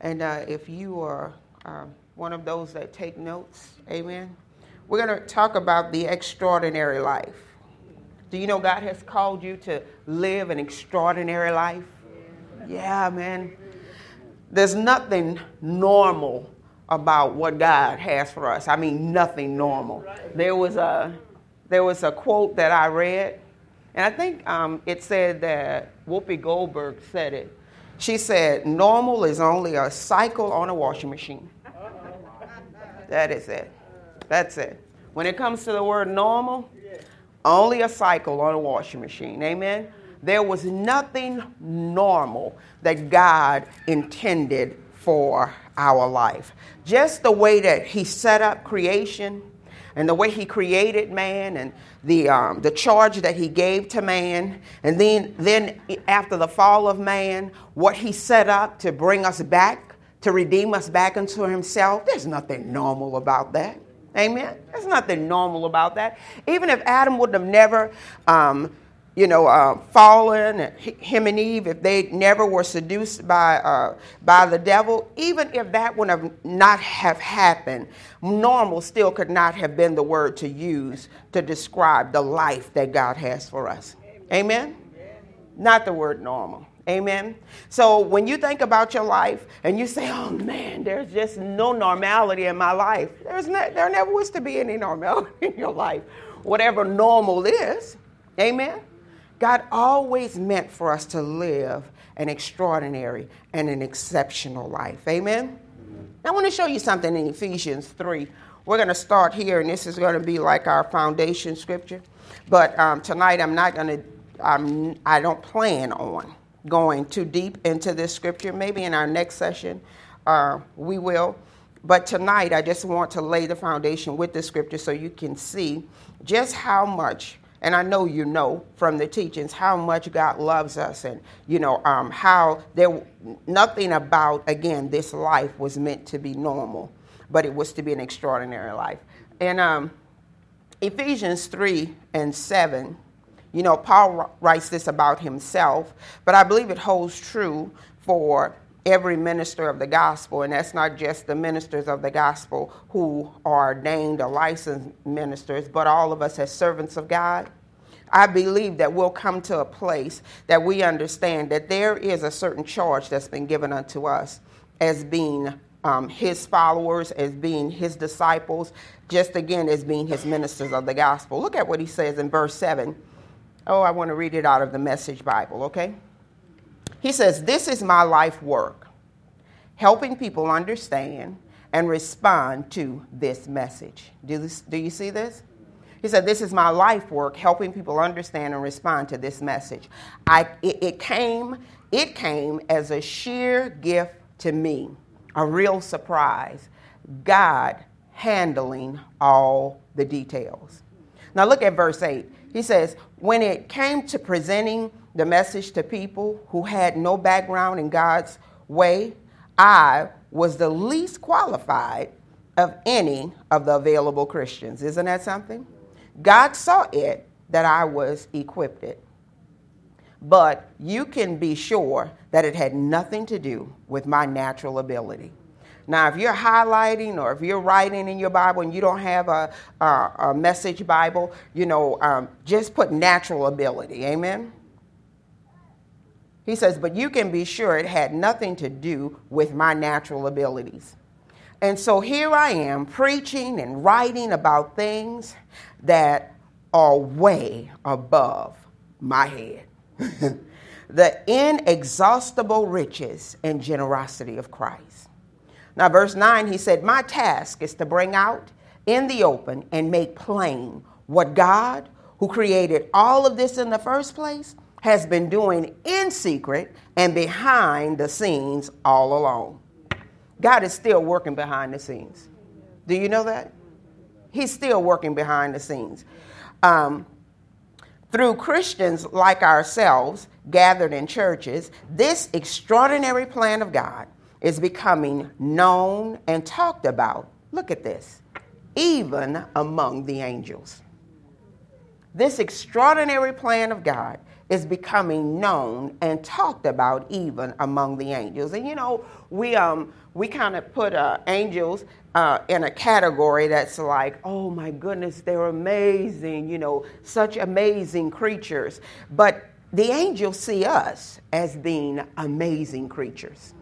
And uh, if you are uh, one of those that take notes, amen, we're going to talk about the extraordinary life. Do you know God has called you to live an extraordinary life? Yeah, man. There's nothing normal about what God has for us. I mean, nothing normal. There was a there was a quote that I read, and I think um, it said that Whoopi Goldberg said it. She said, "Normal is only a cycle on a washing machine." That is it. That's it. When it comes to the word normal, only a cycle on a washing machine. Amen. There was nothing normal that God intended for our life. Just the way that He set up creation and the way He created man and the, um, the charge that He gave to man, and then, then after the fall of man, what He set up to bring us back, to redeem us back into Himself, there's nothing normal about that. Amen. There's nothing normal about that. Even if Adam would have never um, you know, uh, fallen, him and Eve, if they never were seduced by, uh, by the devil, even if that would have not have happened, normal still could not have been the word to use to describe the life that God has for us. Amen? Amen? Not the word normal. Amen. So when you think about your life and you say, "Oh man, there's just no normality in my life," there's ne- there never was to be any normality in your life, whatever normal is. Amen. God always meant for us to live an extraordinary and an exceptional life. Amen? I want to show you something in Ephesians 3. We're going to start here, and this is going to be like our foundation scripture. But um, tonight, I'm not going to, I'm, I don't plan on going too deep into this scripture. Maybe in our next session, uh, we will. But tonight, I just want to lay the foundation with the scripture so you can see just how much and I know you know from the teachings how much God loves us, and you know um, how there nothing about again this life was meant to be normal, but it was to be an extraordinary life. And um, Ephesians three and seven, you know Paul writes this about himself, but I believe it holds true for every minister of the gospel, and that's not just the ministers of the gospel who are ordained or licensed ministers, but all of us as servants of God. I believe that we'll come to a place that we understand that there is a certain charge that's been given unto us as being um, his followers, as being his disciples, just again as being his ministers of the gospel. Look at what he says in verse 7. Oh, I want to read it out of the Message Bible, okay? He says, This is my life work, helping people understand and respond to this message. Do, this, do you see this? He said, This is my life work, helping people understand and respond to this message. I, it, it, came, it came as a sheer gift to me, a real surprise. God handling all the details. Now look at verse 8. He says, When it came to presenting the message to people who had no background in God's way, I was the least qualified of any of the available Christians. Isn't that something? God saw it that I was equipped. It. But you can be sure that it had nothing to do with my natural ability. Now, if you're highlighting or if you're writing in your Bible and you don't have a, a, a message Bible, you know, um, just put natural ability. Amen? He says, but you can be sure it had nothing to do with my natural abilities. And so here I am preaching and writing about things that are way above my head. the inexhaustible riches and generosity of Christ. Now, verse 9, he said, My task is to bring out in the open and make plain what God, who created all of this in the first place, has been doing in secret and behind the scenes all along. God is still working behind the scenes. Do you know that? He's still working behind the scenes. Um, through Christians like ourselves gathered in churches, this extraordinary plan of God is becoming known and talked about. Look at this, even among the angels. This extraordinary plan of God is becoming known and talked about even among the angels. And you know, we um we kind of put uh, angels uh, in a category that's like, oh my goodness, they're amazing, you know, such amazing creatures. But the angels see us as being amazing creatures.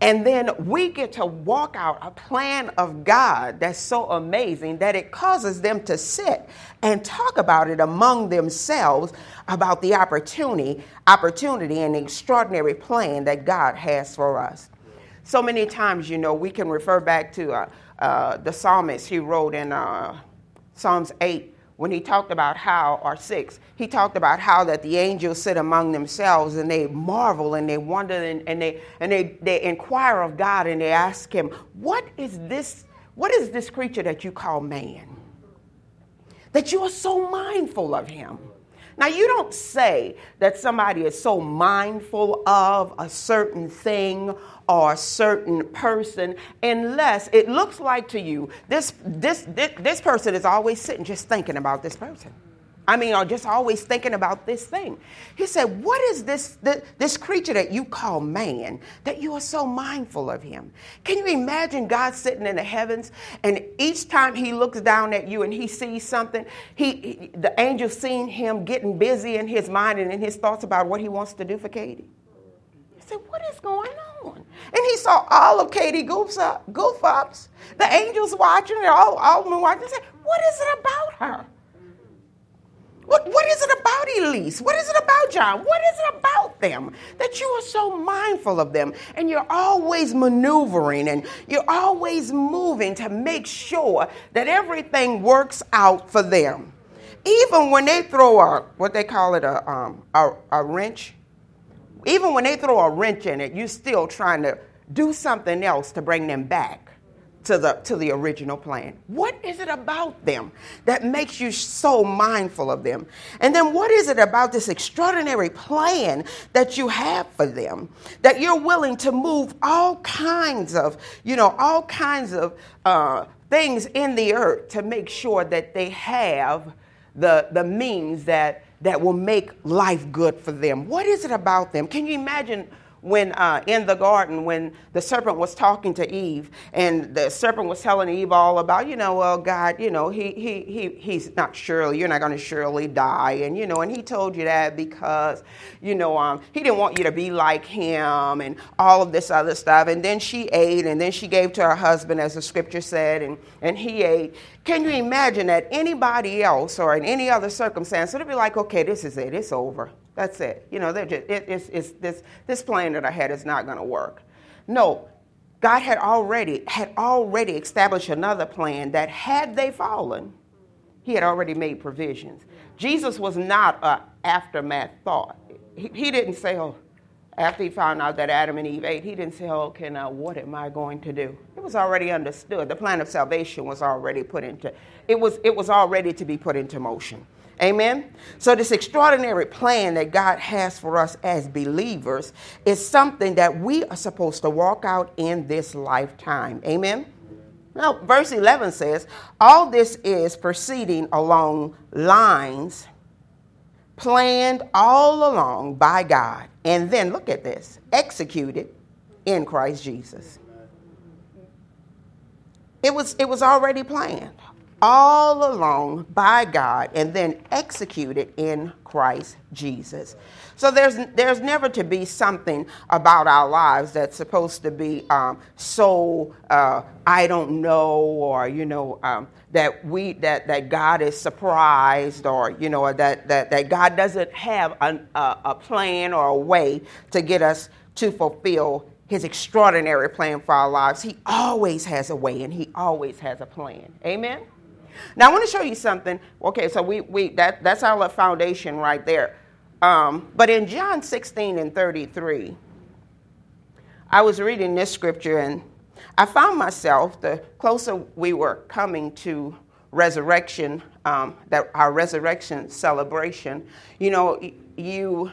And then we get to walk out a plan of God that's so amazing that it causes them to sit and talk about it among themselves about the opportunity, opportunity and extraordinary plan that God has for us. So many times, you know, we can refer back to uh, uh, the psalmist he wrote in uh, Psalms 8 when he talked about how, or six, he talked about how that the angels sit among themselves and they marvel and they wonder and, and, they, and they, they inquire of God and they ask him, what is this, what is this creature that you call man? That you are so mindful of him. Now, you don't say that somebody is so mindful of a certain thing or a certain person unless it looks like to you this, this, this, this person is always sitting just thinking about this person. I mean, or just always thinking about this thing. He said, What is this, this, creature that you call man that you are so mindful of him? Can you imagine God sitting in the heavens and each time he looks down at you and he sees something, he, he the angel seeing him getting busy in his mind and in his thoughts about what he wants to do for Katie? He said, What is going on? And he saw all of Katie goofs up, goof ups, the angels watching, and all, all of them watching. Said, what is it about her? What, what is it about Elise? What is it about John? What is it about them that you are so mindful of them and you're always maneuvering and you're always moving to make sure that everything works out for them? Even when they throw a, what they call it, a, um, a, a wrench even when they throw a wrench in it, you're still trying to do something else to bring them back to the to the original plan. What is it about them that makes you so mindful of them? And then what is it about this extraordinary plan that you have for them that you're willing to move all kinds of, you know, all kinds of uh, things in the earth to make sure that they have the the means that that will make life good for them. What is it about them? Can you imagine when uh, in the garden when the serpent was talking to eve and the serpent was telling eve all about you know well god you know he, he, he, he's not surely you're not going to surely die and you know and he told you that because you know um, he didn't want you to be like him and all of this other stuff. And then she ate and then she gave to her husband as the scripture said and, and he ate. Can you imagine that anybody else or in any other circumstance it'd be like okay this is it it's over that's it. You know, just, it, it's, it's, this, this plan that I had is not going to work. No, God had already had already established another plan that had they fallen, He had already made provisions. Jesus was not an aftermath thought. He, he didn't say, "Oh, after he found out that Adam and Eve ate, he didn't say, "Oh, okay, now uh, what am I going to do?" It was already understood. The plan of salvation was already put into it was it was already to be put into motion. Amen? So, this extraordinary plan that God has for us as believers is something that we are supposed to walk out in this lifetime. Amen? Now, verse 11 says, All this is proceeding along lines planned all along by God. And then look at this executed in Christ Jesus. It was, it was already planned all along by God and then executed in Christ Jesus. So there's there's never to be something about our lives that's supposed to be um, so uh, I don't know or you know um, that we that that God is surprised or you know that that, that God doesn't have a, a plan or a way to get us to fulfill his extraordinary plan for our lives. He always has a way and he always has a plan. Amen. Now I want to show you something. Okay, so we, we that, that's our foundation right there. Um, but in John 16 and 33, I was reading this scripture and I found myself, the closer we were coming to resurrection, um, that our resurrection celebration, you know, you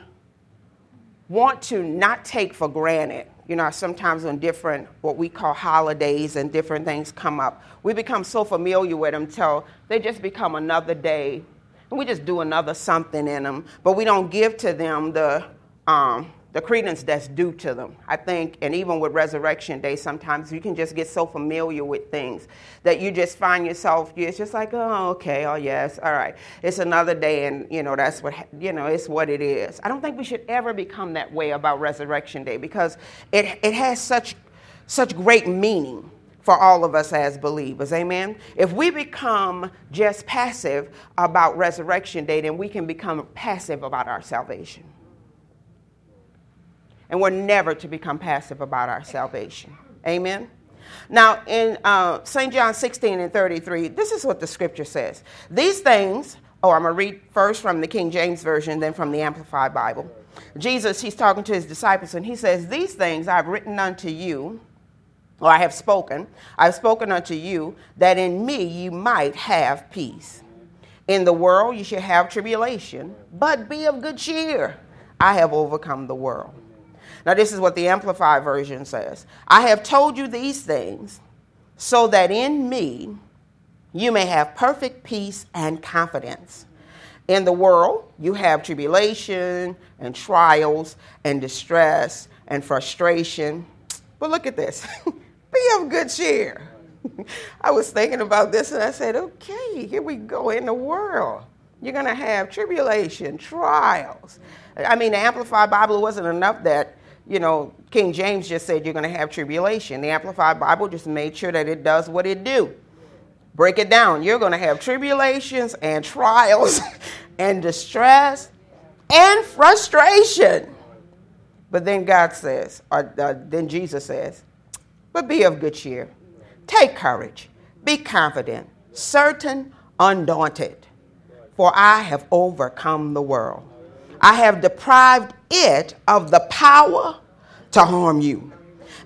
want to not take for granted you know, sometimes on different, what we call holidays and different things come up, we become so familiar with them till they just become another day. And we just do another something in them, but we don't give to them the um, the credence that's due to them. I think, and even with Resurrection Day, sometimes you can just get so familiar with things that you just find yourself, it's just like, oh, okay, oh, yes, all right. It's another day, and, you know, that's what, you know, it's what it is. I don't think we should ever become that way about Resurrection Day because it, it has such, such great meaning for all of us as believers. Amen. If we become just passive about Resurrection Day, then we can become passive about our salvation. And we're never to become passive about our salvation. Amen. Now, in uh, St. John 16 and 33, this is what the scripture says. These things, oh, I'm going to read first from the King James Version, then from the Amplified Bible. Jesus, he's talking to his disciples, and he says, These things I've written unto you, or I have spoken, I've spoken unto you, that in me you might have peace. In the world you shall have tribulation, but be of good cheer. I have overcome the world. Now, this is what the Amplified Version says I have told you these things so that in me you may have perfect peace and confidence. In the world, you have tribulation and trials and distress and frustration. But look at this be of good cheer. I was thinking about this and I said, okay, here we go in the world. You're going to have tribulation, trials. I mean, the Amplified Bible wasn't enough that you know, King James just said you're going to have tribulation. The Amplified Bible just made sure that it does what it do. Break it down. You're going to have tribulations and trials and distress and frustration. But then God says, or uh, then Jesus says, but be of good cheer. Take courage. Be confident, certain, undaunted. For I have overcome the world. I have deprived it of the power to harm you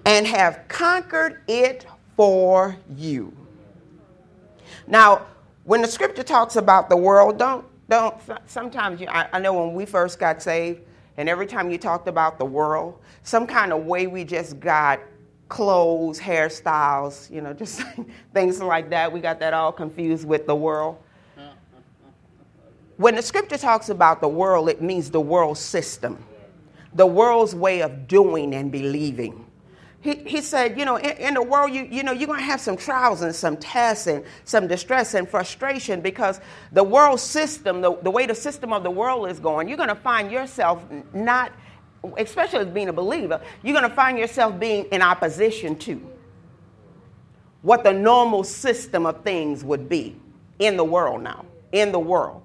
and have conquered it for you. Now, when the scripture talks about the world, don't, don't, sometimes you, I, I know when we first got saved, and every time you talked about the world, some kind of way we just got clothes, hairstyles, you know, just things like that. We got that all confused with the world. When the scripture talks about the world, it means the world system, the world's way of doing and believing. He, he said, you know, in, in the world, you, you know, you're going to have some trials and some tests and some distress and frustration because the world system, the, the way the system of the world is going, you're going to find yourself not, especially as being a believer, you're going to find yourself being in opposition to what the normal system of things would be in the world now, in the world.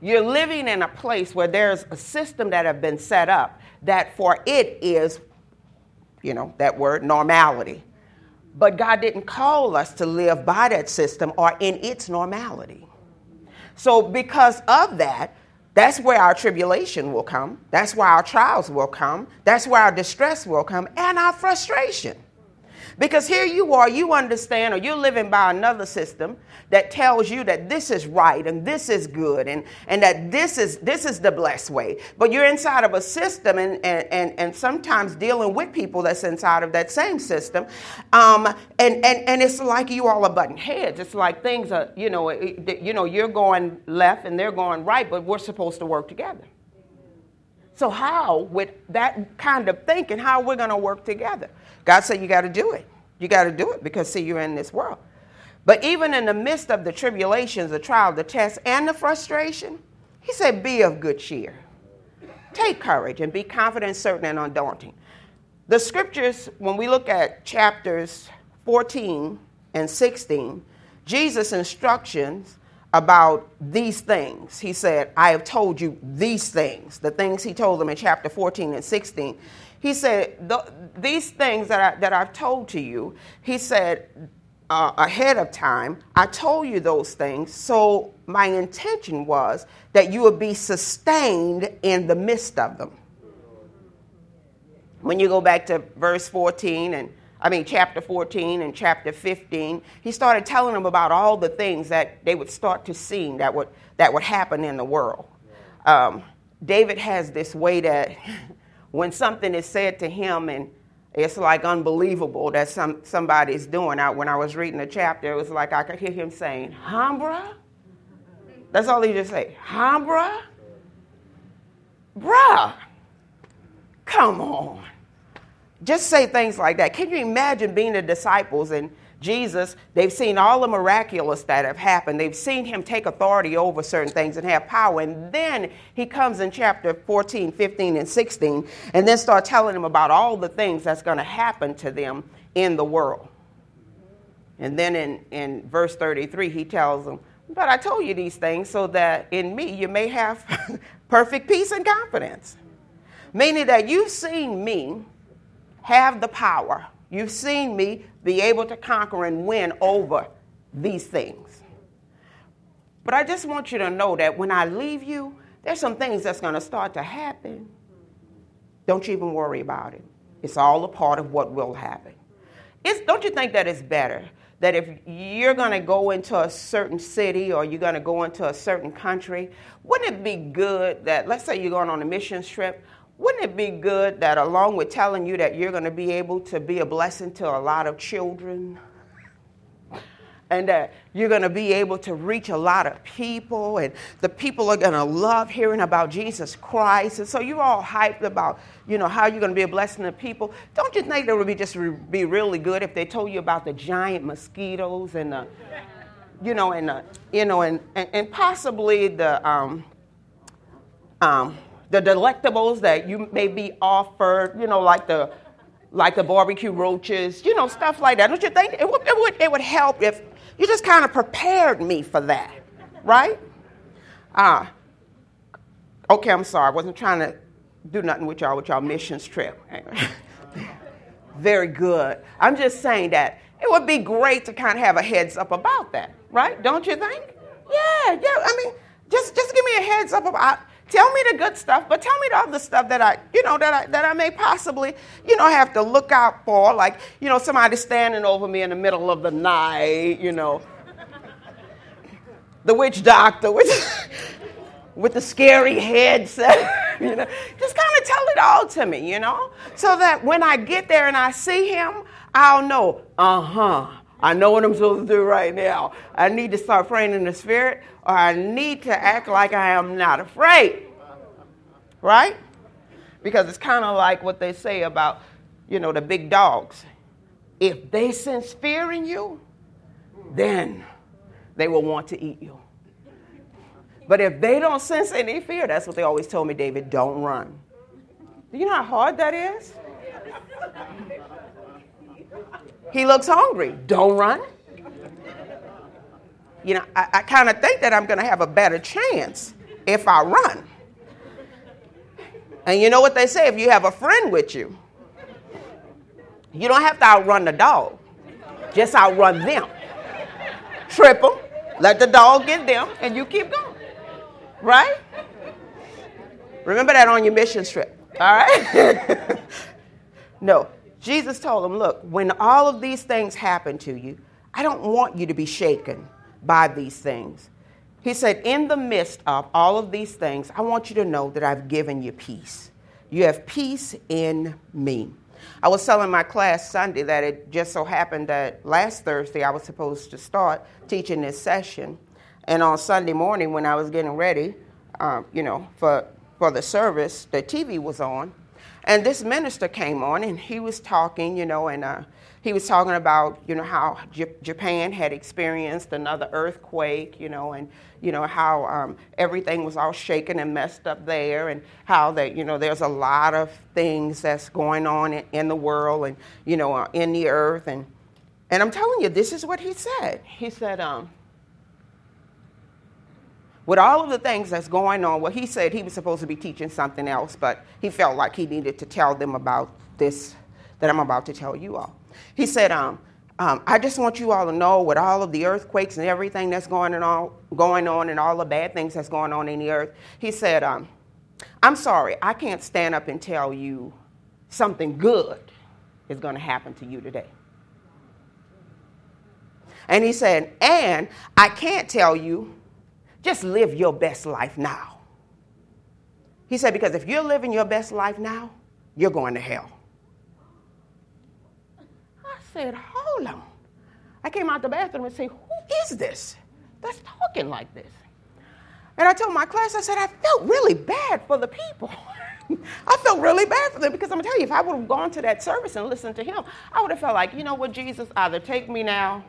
You're living in a place where there's a system that have been set up that for it is, you know, that word normality. But God didn't call us to live by that system or in its normality. So, because of that, that's where our tribulation will come. That's where our trials will come. That's where our distress will come and our frustration. Because here you are, you understand, or you're living by another system that tells you that this is right and this is good and, and that this is this is the blessed way. But you're inside of a system and, and, and, and sometimes dealing with people that's inside of that same system. Um, and, and, and it's like you all are butting heads. It's like things are, you know, you know, you're going left and they're going right, but we're supposed to work together. So how, with that kind of thinking, how we're going to work together? God said, You got to do it. You got to do it because, see, you're in this world. But even in the midst of the tribulations, the trial, the test, and the frustration, He said, Be of good cheer. Take courage and be confident, certain, and undaunting. The scriptures, when we look at chapters 14 and 16, Jesus' instructions about these things. He said, I have told you these things, the things he told them in chapter 14 and 16. He said, These things that, I, that I've told to you, he said, uh, ahead of time, I told you those things, so my intention was that you would be sustained in the midst of them. When you go back to verse 14 and I mean, chapter 14 and chapter 15, he started telling them about all the things that they would start to see that would, that would happen in the world. Um, David has this way that when something is said to him and it's like unbelievable that some, somebody's doing. I, when I was reading the chapter, it was like I could hear him saying, Humbra? That's all he just say. Bruh? Bruh. Come on. Just say things like that. Can you imagine being the disciples and Jesus, they've seen all the miraculous that have happened. They've seen him take authority over certain things and have power. And then he comes in chapter 14, 15, and 16, and then start telling them about all the things that's going to happen to them in the world. And then in, in verse 33, he tells them, But I told you these things so that in me you may have perfect peace and confidence. Meaning that you've seen me have the power You've seen me be able to conquer and win over these things. But I just want you to know that when I leave you, there's some things that's going to start to happen. Don't you even worry about it. It's all a part of what will happen. It's, don't you think that it's better that if you're going to go into a certain city or you're going to go into a certain country, wouldn't it be good that, let's say you're going on a mission trip, wouldn't it be good that along with telling you that you're going to be able to be a blessing to a lot of children? And that you're going to be able to reach a lot of people and the people are going to love hearing about Jesus Christ. And so you're all hyped about you know how you're going to be a blessing to people. Don't you think it would be just be really good if they told you about the giant mosquitoes and the you know and the, you know and, and, and possibly the um, um, the delectables that you may be offered, you know, like the like the barbecue roaches, you know, stuff like that. Don't you think it would, it would, it would help if you just kind of prepared me for that, right? Ah, okay, I'm sorry. I wasn't trying to do nothing with y'all with y'all missions trip. Very good. I'm just saying that it would be great to kind of have a heads up about that, right? Don't you think? Yeah, yeah. I mean, just just give me a heads up about Tell me the good stuff, but tell me the other stuff that I, you know, that I, that I may possibly, you know, have to look out for. Like, you know, somebody standing over me in the middle of the night, you know. The witch doctor with, with the scary headset, you know. Just kind of tell it all to me, you know, so that when I get there and I see him, I'll know, uh huh. I know what I'm supposed to do right now. I need to start praying in the spirit, or I need to act like I am not afraid. Right? Because it's kind of like what they say about, you know, the big dogs. If they sense fear in you, then they will want to eat you. But if they don't sense any fear, that's what they always told me, David, don't run. Do you know how hard that is? He looks hungry. Don't run. You know, I, I kind of think that I'm going to have a better chance if I run. And you know what they say if you have a friend with you, you don't have to outrun the dog, just outrun them. Trip them, let the dog get them, and you keep going. Right? Remember that on your mission trip. All right? no, Jesus told him, Look, when all of these things happen to you, I don't want you to be shaken by these things. He said, In the midst of all of these things, I want you to know that I've given you peace. You have peace in me. I was telling my class Sunday that it just so happened that last Thursday I was supposed to start teaching this session. And on Sunday morning, when I was getting ready, um, you know, for, for the service, the TV was on. And this minister came on and he was talking, you know, and uh, he was talking about, you know, how J- Japan had experienced another earthquake, you know, and, you know, how um, everything was all shaken and messed up there, and how that, you know, there's a lot of things that's going on in, in the world and, you know, uh, in the earth. And, and I'm telling you, this is what he said. He said, um, with all of the things that's going on, well, he said he was supposed to be teaching something else, but he felt like he needed to tell them about this that I'm about to tell you all. He said, um, um, I just want you all to know with all of the earthquakes and everything that's going on, going on and all the bad things that's going on in the earth, he said, um, I'm sorry, I can't stand up and tell you something good is going to happen to you today. And he said, and I can't tell you just live your best life now. He said, because if you're living your best life now, you're going to hell. I said, hold on. I came out the bathroom and said, who is this that's talking like this? And I told my class, I said, I felt really bad for the people. I felt really bad for them because I'm gonna tell you, if I would have gone to that service and listened to him, I would have felt like, you know what, Jesus, either take me now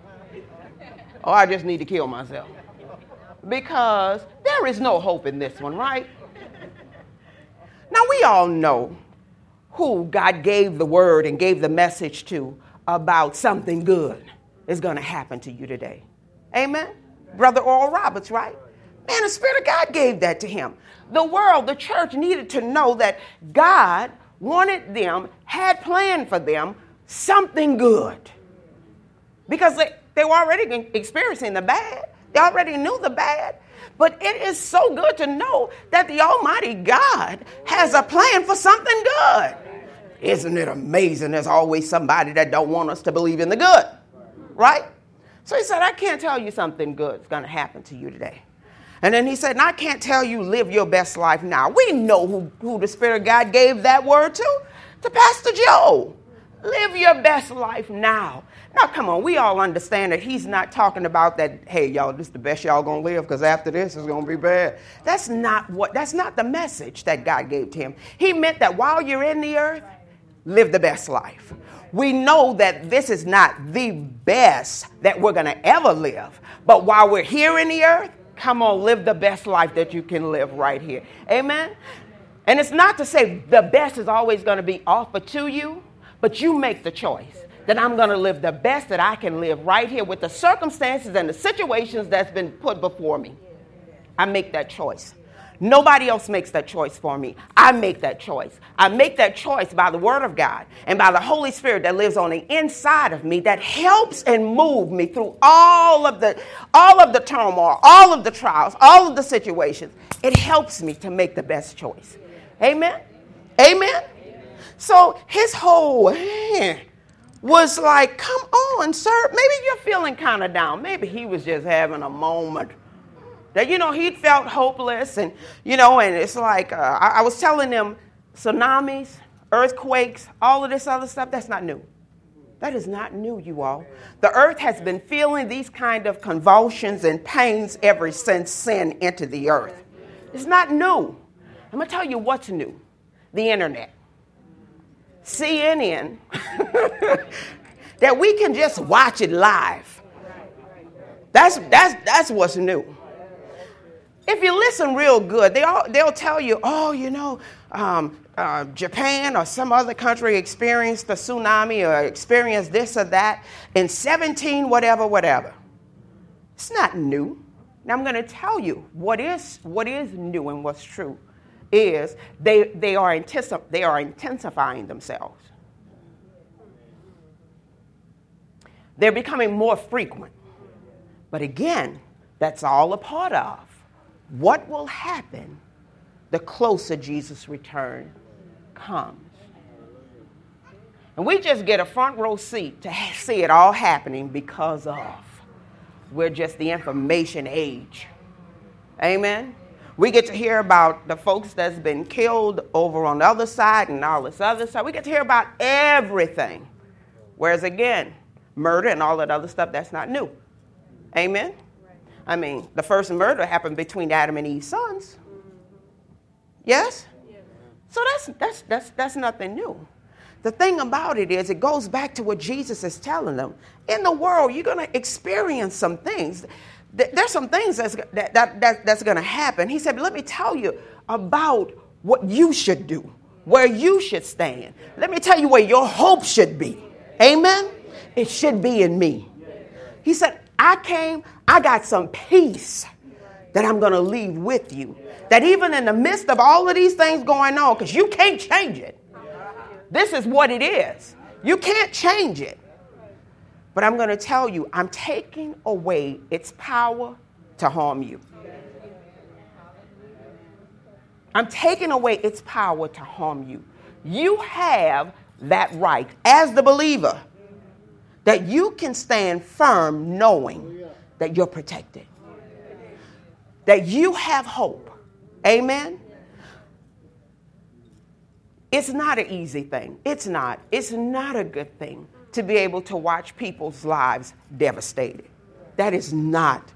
or I just need to kill myself. Because there is no hope in this one, right? Now, we all know who God gave the word and gave the message to about something good is going to happen to you today. Amen? Brother Oral Roberts, right? Man, the Spirit of God gave that to him. The world, the church needed to know that God wanted them, had planned for them something good. Because they, they were already experiencing the bad, they already knew the bad. But it is so good to know that the Almighty God has a plan for something good. Isn't it amazing? There's always somebody that don't want us to believe in the good, right? So he said, I can't tell you something good is going to happen to you today. And then he said, and I can't tell you live your best life now. We know who, who the Spirit of God gave that word to, to Pastor Joe. Live your best life now. Now, come on, we all understand that he's not talking about that, hey, y'all, this is the best y'all gonna live, because after this it's gonna be bad. That's not what, that's not the message that God gave to him. He meant that while you're in the earth, live the best life. We know that this is not the best that we're gonna ever live, but while we're here in the earth, come on, live the best life that you can live right here. Amen? And it's not to say the best is always gonna be offered to you, but you make the choice that I'm going to live the best that I can live right here with the circumstances and the situations that's been put before me. I make that choice. Nobody else makes that choice for me. I make that choice. I make that choice by the Word of God and by the Holy Spirit that lives on the inside of me that helps and moves me through all of the all of the turmoil, all of the trials, all of the situations. It helps me to make the best choice. Amen. Amen. So his whole was like, come on, sir. Maybe you're feeling kind of down. Maybe he was just having a moment. That, you know, he felt hopeless. And, you know, and it's like, uh, I, I was telling them tsunamis, earthquakes, all of this other stuff, that's not new. That is not new, you all. The earth has been feeling these kind of convulsions and pains ever since sin entered the earth. It's not new. I'm going to tell you what's new the internet. CNN that we can just watch it live. That's, that's, that's what's new. If you listen real good, they all, they'll tell you, oh, you know, um, uh, Japan or some other country experienced a tsunami or experienced this or that in 17, whatever, whatever. It's not new. Now I'm going to tell you what is, what is new and what's true is they, they, are, they are intensifying themselves. They're becoming more frequent. But again, that's all a part of what will happen the closer Jesus' return comes. And we just get a front row seat to see it all happening because of we're just the information age. Amen. We get to hear about the folks that's been killed over on the other side and all this other side. We get to hear about everything. Whereas again, murder and all that other stuff, that's not new. Amen? I mean, the first murder happened between Adam and Eve's sons. Yes? So that's, that's, that's, that's nothing new. The thing about it is, it goes back to what Jesus is telling them. In the world, you're going to experience some things there's some things that's, that, that, that that's going to happen. He said, let me tell you about what you should do, where you should stand. Let me tell you where your hope should be. Amen? It should be in me. He said, I came, I got some peace that I'm going to leave with you. That even in the midst of all of these things going on, because you can't change it, this is what it is. You can't change it. But I'm going to tell you, I'm taking away its power to harm you. I'm taking away its power to harm you. You have that right as the believer that you can stand firm knowing that you're protected, that you have hope. Amen? It's not an easy thing. It's not. It's not a good thing to be able to watch people's lives devastated. That is not,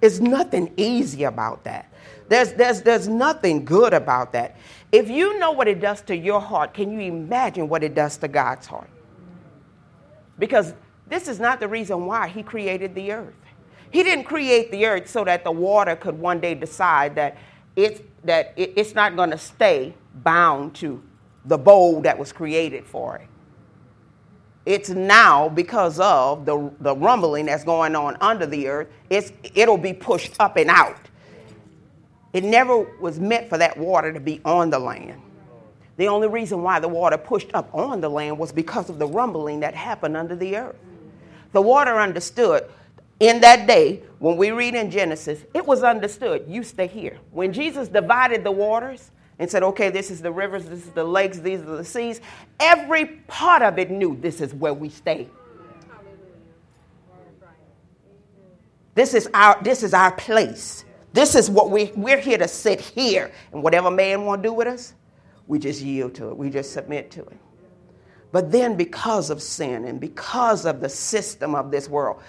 There's nothing easy about that. There's, there's, there's nothing good about that. If you know what it does to your heart, can you imagine what it does to God's heart? Because this is not the reason why He created the earth. He didn't create the earth so that the water could one day decide that it's, that it's not going to stay bound to the bowl that was created for it. It's now because of the, the rumbling that's going on under the earth, it's, it'll be pushed up and out. It never was meant for that water to be on the land. The only reason why the water pushed up on the land was because of the rumbling that happened under the earth. The water understood in that day, when we read in Genesis, it was understood you stay here. When Jesus divided the waters and said, okay, this is the rivers, this is the lakes, these are the seas, every part of it knew this is where we stay. This is our, this is our place. This is what we, we're here to sit here. And whatever man want to do with us, we just yield to it. We just submit to it. But then, because of sin and because of the system of this world,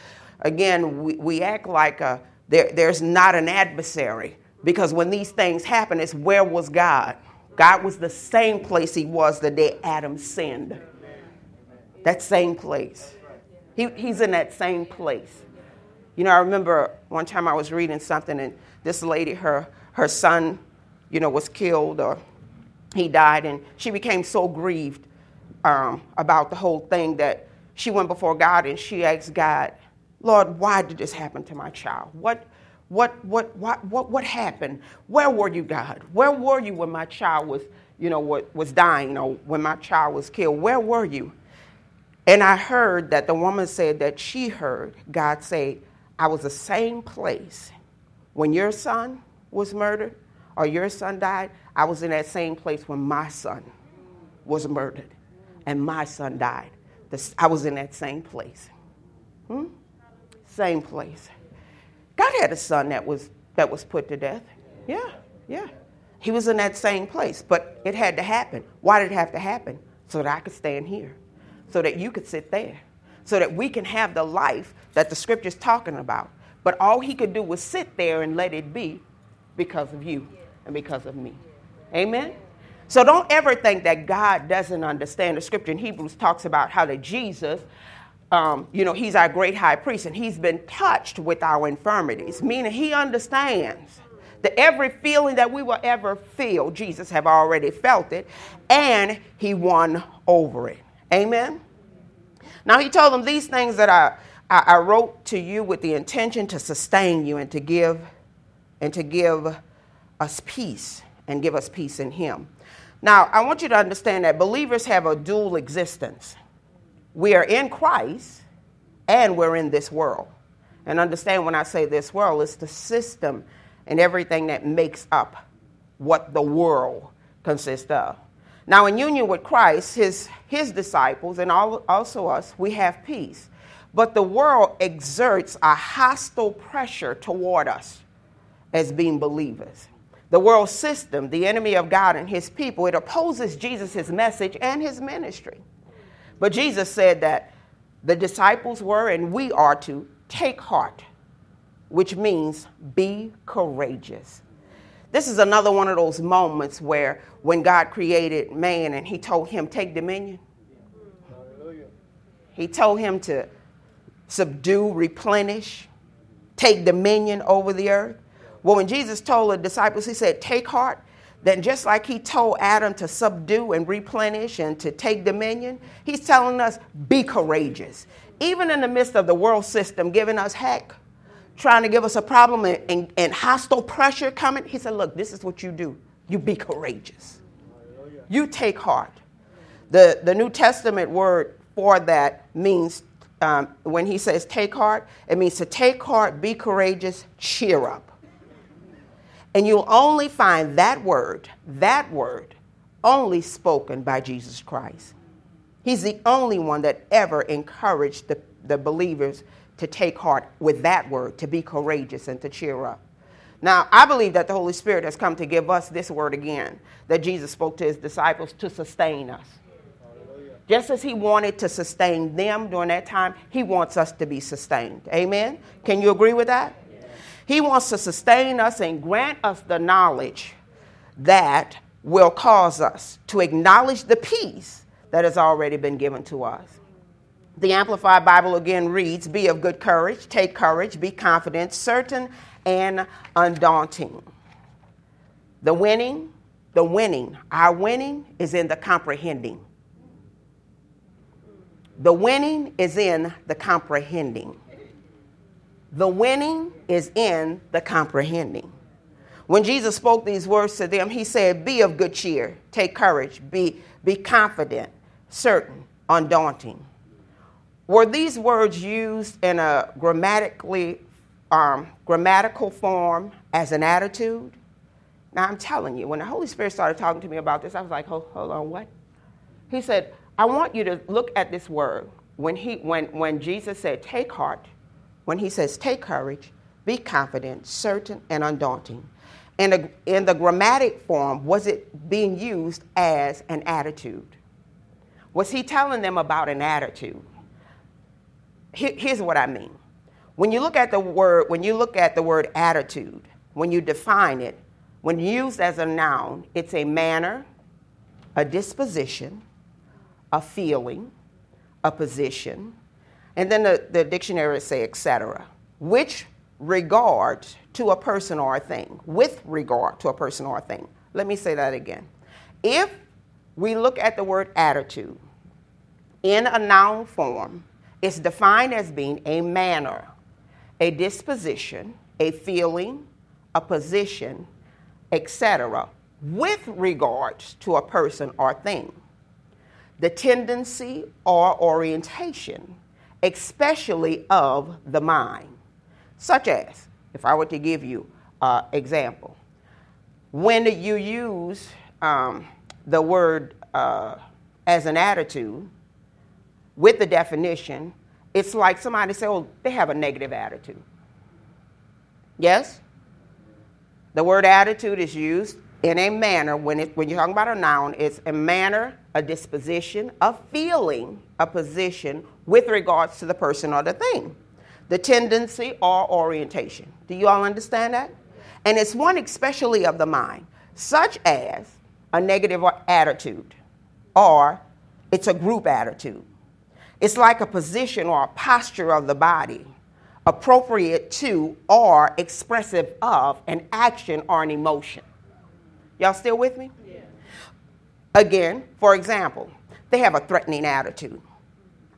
again, we, we act like a, there, there's not an adversary. Because when these things happen, it's where was God? God was the same place he was the day Adam sinned. That same place. He, he's in that same place. You know, I remember one time I was reading something, and this lady, her, her son, you know, was killed or he died, and she became so grieved um, about the whole thing that she went before God and she asked God, Lord, why did this happen to my child? What, what, what, what, what, what happened? Where were you, God? Where were you when my child was, you know, was dying or when my child was killed? Where were you? And I heard that the woman said that she heard God say, I was the same place when your son was murdered or your son died, I was in that same place when my son was murdered and my son died. I was in that same place. Hmm? Same place. God had a son that was, that was put to death. Yeah, yeah. He was in that same place, but it had to happen. Why did it have to happen? So that I could stand here, so that you could sit there, so that we can have the life that the scripture's talking about. But all he could do was sit there and let it be because of you and because of me. Amen? So don't ever think that God doesn't understand. The scripture in Hebrews talks about how that Jesus, um, you know, he's our great high priest and he's been touched with our infirmities, meaning he understands that every feeling that we will ever feel, Jesus have already felt it and he won over it. Amen? Now he told them these things that I I, I wrote to you with the intention to sustain you and to give and to give us peace and give us peace in him. Now, I want you to understand that believers have a dual existence. We are in Christ and we're in this world. And understand when I say this world, it's the system and everything that makes up what the world consists of. Now, in union with Christ, his, his disciples, and all, also us, we have peace. But the world exerts a hostile pressure toward us as being believers. The world system, the enemy of God and his people, it opposes Jesus' message and his ministry. But Jesus said that the disciples were, and we are to, take heart, which means be courageous. This is another one of those moments where when God created man and he told him, take dominion, he told him to subdue, replenish, take dominion over the earth. Well, when Jesus told the disciples, he said, Take heart, then just like he told Adam to subdue and replenish and to take dominion, he's telling us, Be courageous. Even in the midst of the world system giving us heck, trying to give us a problem and, and, and hostile pressure coming, he said, Look, this is what you do. You be courageous. You take heart. The, the New Testament word for that means um, when he says take heart, it means to take heart, be courageous, cheer up. And you'll only find that word, that word, only spoken by Jesus Christ. He's the only one that ever encouraged the, the believers to take heart with that word, to be courageous and to cheer up. Now, I believe that the Holy Spirit has come to give us this word again that Jesus spoke to his disciples to sustain us. Just as he wanted to sustain them during that time, he wants us to be sustained. Amen? Can you agree with that? He wants to sustain us and grant us the knowledge that will cause us to acknowledge the peace that has already been given to us. The Amplified Bible again reads Be of good courage, take courage, be confident, certain, and undaunting. The winning, the winning, our winning is in the comprehending. The winning is in the comprehending. The winning is in the comprehending. When Jesus spoke these words to them, he said, Be of good cheer, take courage, be, be confident, certain, undaunting. Were these words used in a grammatically um, grammatical form as an attitude? Now I'm telling you, when the Holy Spirit started talking to me about this, I was like, hold, hold on, what? He said, I want you to look at this word. When, he, when, when Jesus said, take heart, when he says, take courage, be confident, certain, and undaunting. In the, in the grammatic form, was it being used as an attitude? Was he telling them about an attitude? here's what I mean. When you look at the word, when you look at the word attitude, when you define it, when used as a noun, it's a manner, a disposition, a feeling, a position, and then the, the dictionary say etc. Which regard to a person or a thing, with regard to a person or a thing. Let me say that again. If we look at the word attitude in a noun form, it's defined as being a manner, a disposition, a feeling, a position, etc., with regards to a person or thing. The tendency or orientation, especially of the mind, such as, if I were to give you an example, when you use um, the word uh, as an attitude with the definition, it's like somebody say, oh, they have a negative attitude. Yes? The word attitude is used in a manner, when, it, when you're talking about a noun, it's a manner, a disposition, a feeling, a position with regards to the person or the thing. The tendency or orientation. Do you all understand that? And it's one especially of the mind, such as a negative attitude, or it's a group attitude. It's like a position or a posture of the body appropriate to or expressive of an action or an emotion. Y'all still with me? Again, for example, they have a threatening attitude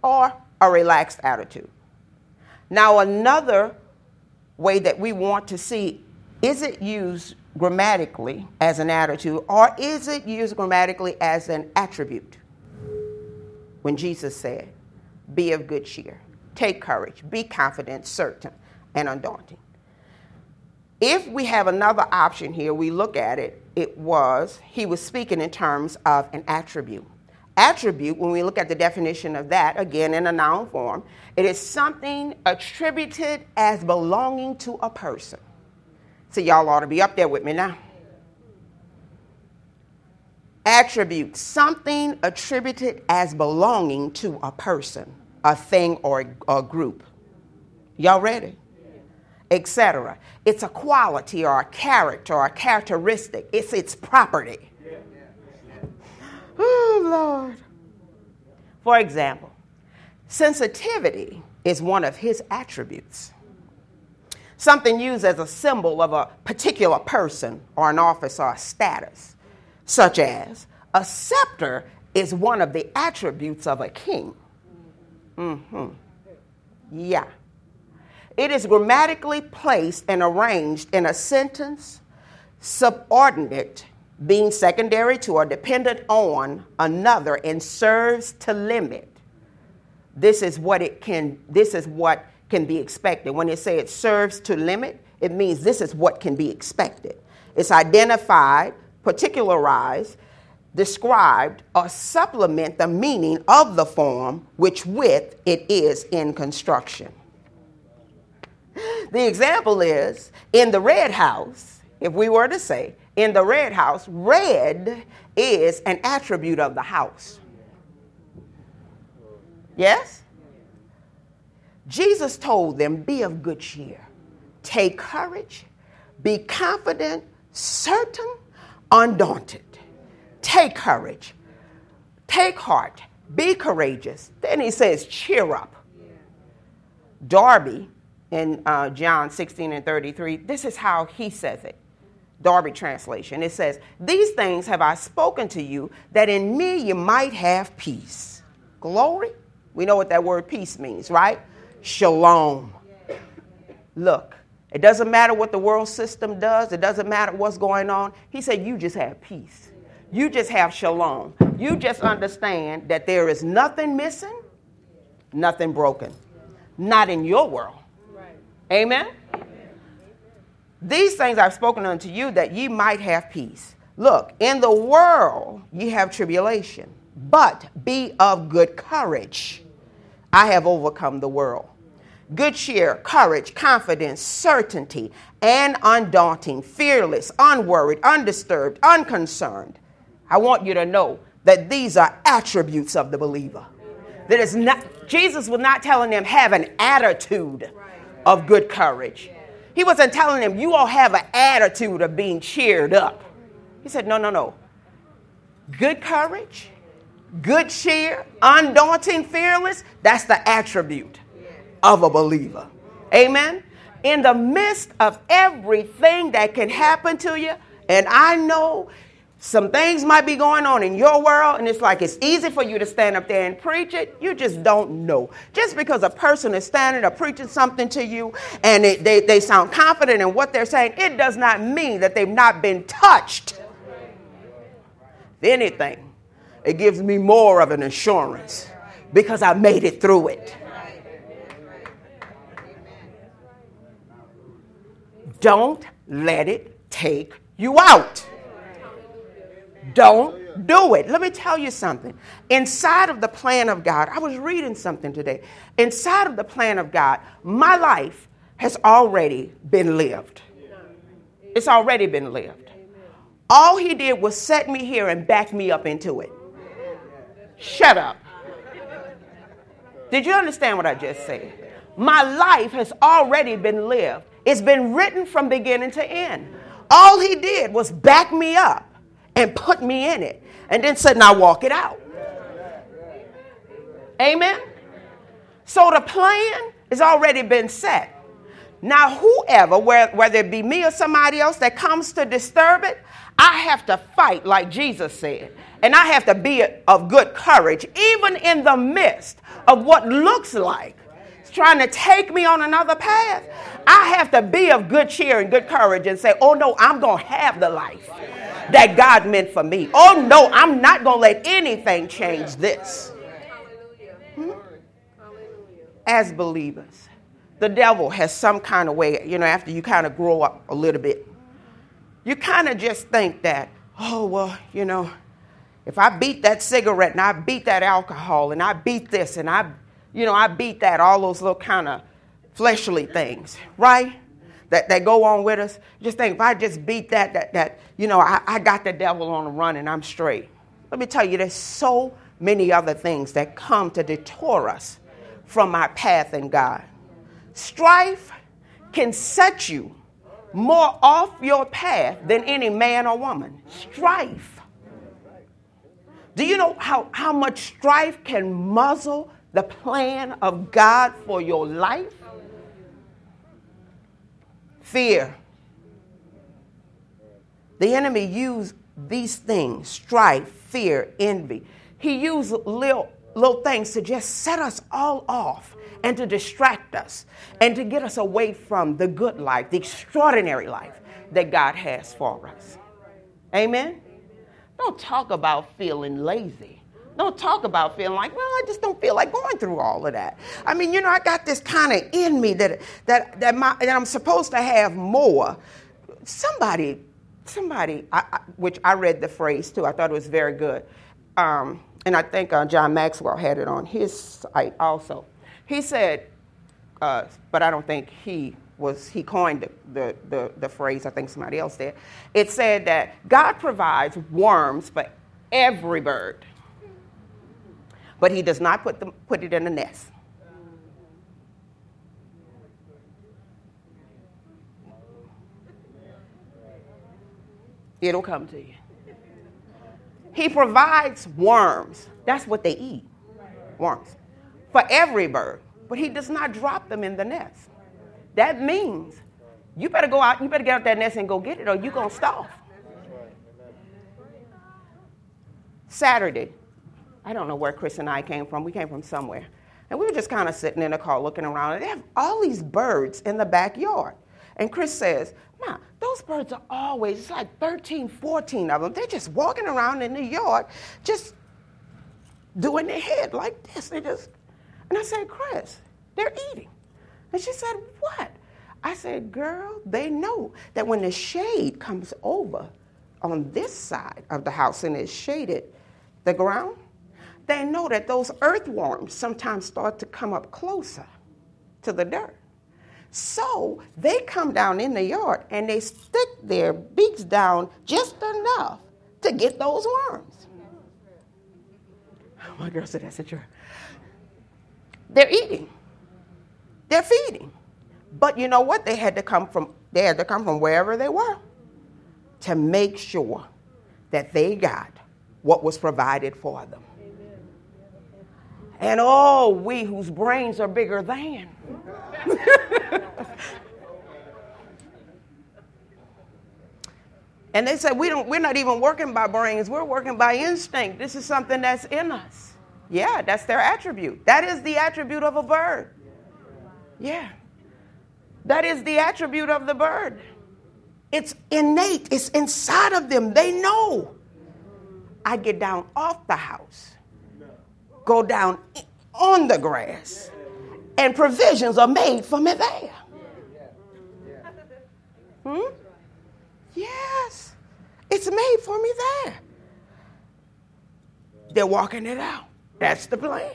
or a relaxed attitude. Now, another way that we want to see is it used grammatically as an attitude or is it used grammatically as an attribute? When Jesus said, Be of good cheer. Take courage, be confident, certain, and undaunting. If we have another option here, we look at it, it was, he was speaking in terms of an attribute. Attribute, when we look at the definition of that, again in a noun form, it is something attributed as belonging to a person. So y'all ought to be up there with me now. Attribute, something attributed as belonging to a person a thing or a group. Y'all ready? Etc. It's a quality or a character or a characteristic. It's its property. Oh, Lord. For example, sensitivity is one of his attributes. Something used as a symbol of a particular person or an office or a status, such as a scepter is one of the attributes of a king. Mm-hmm. Yeah. It is grammatically placed and arranged in a sentence subordinate, being secondary to or dependent on another, and serves to limit. This is what it can. This is what can be expected. When it say it serves to limit, it means this is what can be expected. It's identified, particularized, described or supplement the meaning of the form which with it is in construction. The example is in the red house, if we were to say, in the red house, red is an attribute of the house. Yes? Jesus told them, Be of good cheer, take courage, be confident, certain, undaunted. Take courage, take heart, be courageous. Then he says, cheer up. Darby in uh, John 16 and 33, this is how he says it. Darby translation. It says, These things have I spoken to you, that in me you might have peace. Glory. We know what that word peace means, right? Shalom. Look, it doesn't matter what the world system does, it doesn't matter what's going on. He said, You just have peace. You just have shalom. You just understand that there is nothing missing, nothing broken. Not in your world. Amen? These things I've spoken unto you that ye might have peace. Look, in the world ye have tribulation, but be of good courage. I have overcome the world. Good cheer, courage, confidence, certainty, and undaunting, fearless, unworried, undisturbed, unconcerned. I want you to know that these are attributes of the believer. That is not Jesus was not telling them have an attitude of good courage. He wasn't telling them you all have an attitude of being cheered up. He said, no, no, no. Good courage, good cheer, undaunting, fearless, that's the attribute of a believer. Amen. In the midst of everything that can happen to you, and I know some things might be going on in your world, and it's like it's easy for you to stand up there and preach it. You just don't know. Just because a person is standing or preaching something to you and it, they, they sound confident in what they're saying, it does not mean that they've not been touched. If anything, it gives me more of an assurance because I made it through it. Don't let it take you out. Don't do it. Let me tell you something. Inside of the plan of God, I was reading something today. Inside of the plan of God, my life has already been lived. It's already been lived. All he did was set me here and back me up into it. Shut up. Did you understand what I just said? My life has already been lived. It's been written from beginning to end. All he did was back me up and put me in it and then said, now walk it out. Amen? So the plan has already been set. Now, whoever, whether it be me or somebody else that comes to disturb it, I have to fight like Jesus said. And I have to be of good courage, even in the midst of what looks like trying to take me on another path. I have to be of good cheer and good courage and say, oh no, I'm going to have the life that God meant for me. Oh no, I'm not going to let anything change this. Hmm? As believers, the devil has some kind of way, you know, after you kind of grow up a little bit, you kind of just think that, oh, well, you know, if I beat that cigarette and I beat that alcohol and I beat this and I, you know, I beat that, all those little kind of fleshly things, right? That, that go on with us. Just think if I just beat that, that, that you know, I, I got the devil on the run and I'm straight. Let me tell you, there's so many other things that come to detour us from our path in God. Strife can set you more off your path than any man or woman. Strife. Do you know how, how much strife can muzzle the plan of God for your life? Fear. The enemy used these things strife, fear, envy. He used little, little things to just set us all off and to distract us and to get us away from the good life, the extraordinary life that God has for us. Amen? Don't talk about feeling lazy. Don't talk about feeling like, well, I just don't feel like going through all of that. I mean, you know, I got this kind of in me that that that, my, that I'm supposed to have more. Somebody, somebody, I, I, which I read the phrase too. I thought it was very good, um, and I think uh, John Maxwell had it on his site also. He said, uh, but I don't think he was he coined the, the, the, the, phrase, I think somebody else did. It said that God provides worms for every bird but he does not put, them, put it in a nest. It'll come to you. He provides worms. That's what they eat worms for every bird, but he does not drop them in the nest. That means you better go out, you better get out that nest and go get it, or you're going to starve. Saturday, I don't know where Chris and I came from. We came from somewhere. And we were just kind of sitting in the car looking around, and they have all these birds in the backyard. And Chris says, "Now, those birds are always, it's like 13, 14 of them. They're just walking around in the yard, just doing their head like this. They just, and I said, Chris, they're eating. And she said, What? I said, Girl, they know that when the shade comes over on this side of the house and it's shaded, the ground, they know that those earthworms sometimes start to come up closer to the dirt. So they come down in the yard and they stick their beaks down just enough to get those worms. Oh, my girl said, That's a true. They're eating. They're feeding. But you know what? They had to come from they had to come from wherever they were to make sure that they got what was provided for them. And oh, we whose brains are bigger than. and they said, we don't, we're not even working by brains, we're working by instinct. This is something that's in us. Yeah, that's their attribute. That is the attribute of a bird. Yeah. That is the attribute of the bird. It's innate, it's inside of them. They know. I get down off the house, go down on the grass, and provisions are made for me there. Hmm? Yes, it's made for me there. They're walking it out. That's the plan.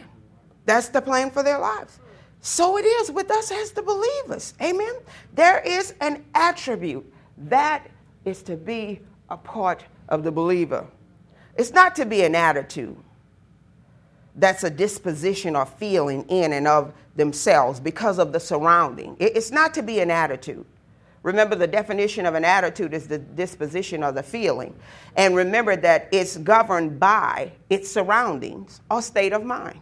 That's the plan for their lives. So it is with us as the believers. Amen. There is an attribute that is to be a part of the believer. It's not to be an attitude. That's a disposition or feeling in and of themselves because of the surrounding. It's not to be an attitude. Remember, the definition of an attitude is the disposition or the feeling. And remember that it's governed by its surroundings or state of mind.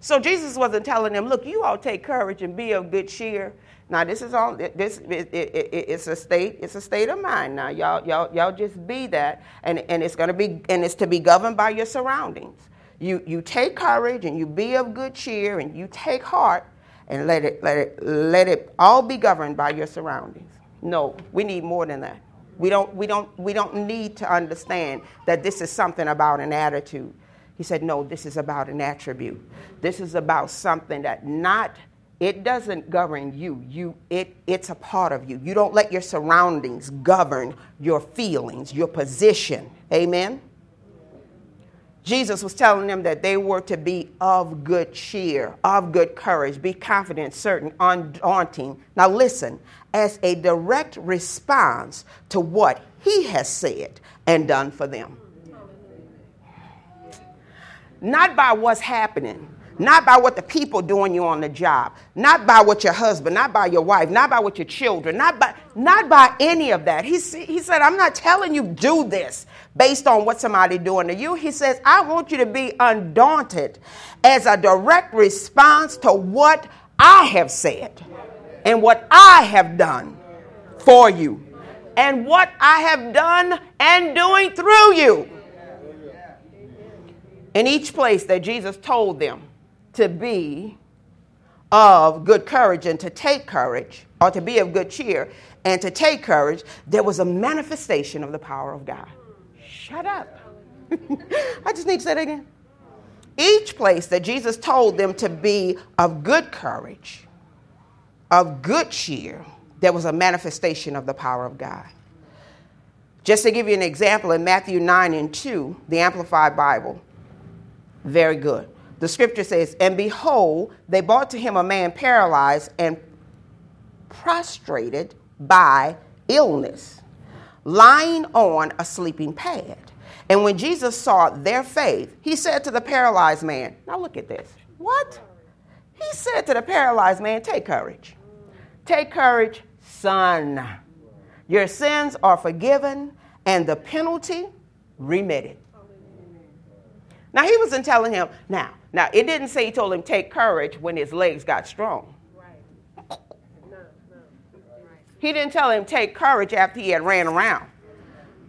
So Jesus wasn't telling them, look, you all take courage and be of good cheer. Now this is all this it, it, it, it's a state it's a state of mind. Now y'all y'all y'all just be that, and and it's gonna be and it's to be governed by your surroundings. You you take courage and you be of good cheer and you take heart and let it let it let it all be governed by your surroundings. No, we need more than that. We don't we don't we don't need to understand that this is something about an attitude. He said, No, this is about an attribute. This is about something that not, it doesn't govern you. you it, it's a part of you. You don't let your surroundings govern your feelings, your position. Amen? Jesus was telling them that they were to be of good cheer, of good courage, be confident, certain, undaunting. Now, listen, as a direct response to what he has said and done for them not by what's happening, not by what the people doing you on the job, not by what your husband, not by your wife, not by what your children, not by not by any of that. He, he said, I'm not telling you do this based on what somebody doing to you. He says, I want you to be undaunted as a direct response to what I have said and what I have done for you and what I have done and doing through you in each place that Jesus told them to be of good courage and to take courage, or to be of good cheer and to take courage, there was a manifestation of the power of God. Shut up. I just need to say that again. Each place that Jesus told them to be of good courage, of good cheer, there was a manifestation of the power of God. Just to give you an example, in Matthew 9 and 2, the Amplified Bible, very good. The scripture says, And behold, they brought to him a man paralyzed and prostrated by illness, lying on a sleeping pad. And when Jesus saw their faith, he said to the paralyzed man, Now look at this. What? He said to the paralyzed man, Take courage. Take courage, son. Your sins are forgiven and the penalty remitted. Now he wasn't telling him, now, now it didn't say he told him take courage when his legs got strong. Right. He didn't tell him take courage after he had ran around.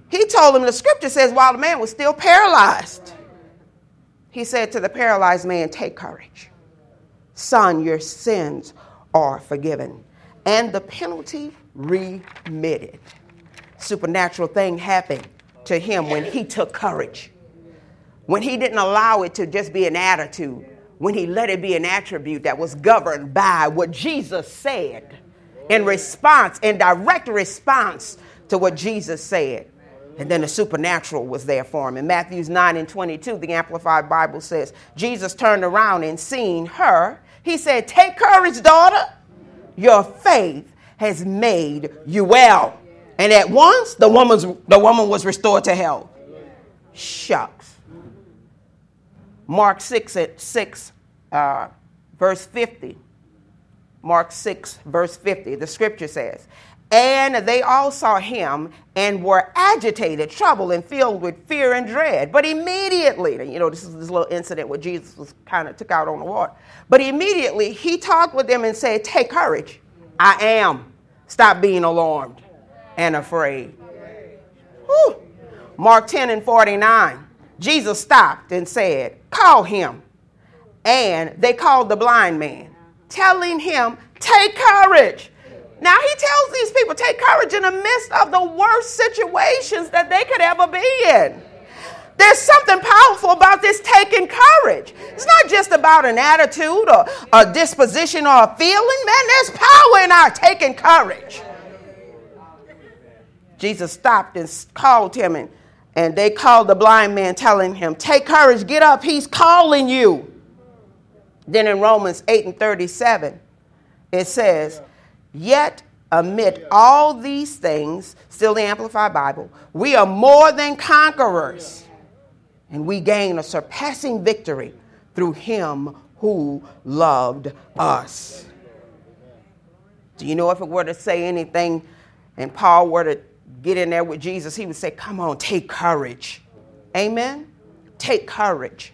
He told him the scripture says while the man was still paralyzed. He said to the paralyzed man, Take courage. Son, your sins are forgiven. And the penalty remitted. Supernatural thing happened to him when he took courage. When he didn't allow it to just be an attitude. When he let it be an attribute that was governed by what Jesus said in response, in direct response to what Jesus said. And then the supernatural was there for him. In Matthews 9 and 22, the Amplified Bible says, Jesus turned around and seeing her, he said, Take courage, daughter. Your faith has made you well. And at once, the, woman's, the woman was restored to health. Shucks. Mark 6 at 6, uh, verse 50. Mark 6, verse 50, the scripture says, and they all saw him and were agitated, troubled, and filled with fear and dread. But immediately, you know, this is this little incident where Jesus was kind of took out on the water. But immediately he talked with them and said, Take courage. I am. Stop being alarmed and afraid. Whew. Mark 10 and 49. Jesus stopped and said, Call him. And they called the blind man, telling him, Take courage. Now he tells these people, take courage in the midst of the worst situations that they could ever be in. There's something powerful about this taking courage. It's not just about an attitude or a disposition or a feeling. Man, there's power in our taking courage. Jesus stopped and called him, and, and they called the blind man, telling him, Take courage, get up, he's calling you. Then in Romans 8 and 37, it says, Yet, amid all these things, still the Amplified Bible, we are more than conquerors. And we gain a surpassing victory through him who loved us. Do you know if it were to say anything and Paul were to get in there with Jesus, he would say, Come on, take courage. Amen? Take courage.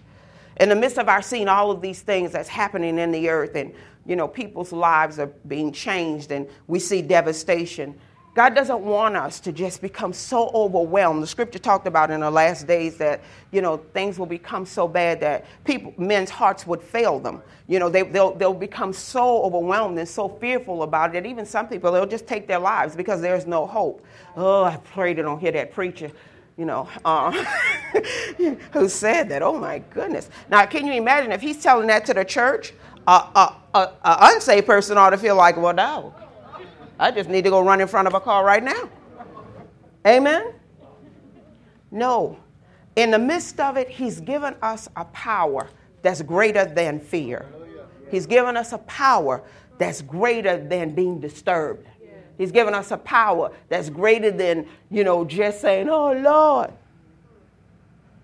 In the midst of our seeing all of these things that's happening in the earth and you know, people's lives are being changed and we see devastation. God doesn't want us to just become so overwhelmed. The scripture talked about in the last days that, you know, things will become so bad that people, men's hearts would fail them. You know, they, they'll, they'll become so overwhelmed and so fearful about it that even some people, they'll just take their lives because there's no hope. Oh, I pray they don't hear that preacher, you know, uh, who said that. Oh, my goodness. Now, can you imagine if he's telling that to the church? a, a, a, a unsaved person ought to feel like, well, no, I just need to go run in front of a car right now. Amen? No. In the midst of it, He's given us a power that's greater than fear. He's given us a power that's greater than being disturbed. He's given us a power that's greater than, you know, just saying, oh, Lord.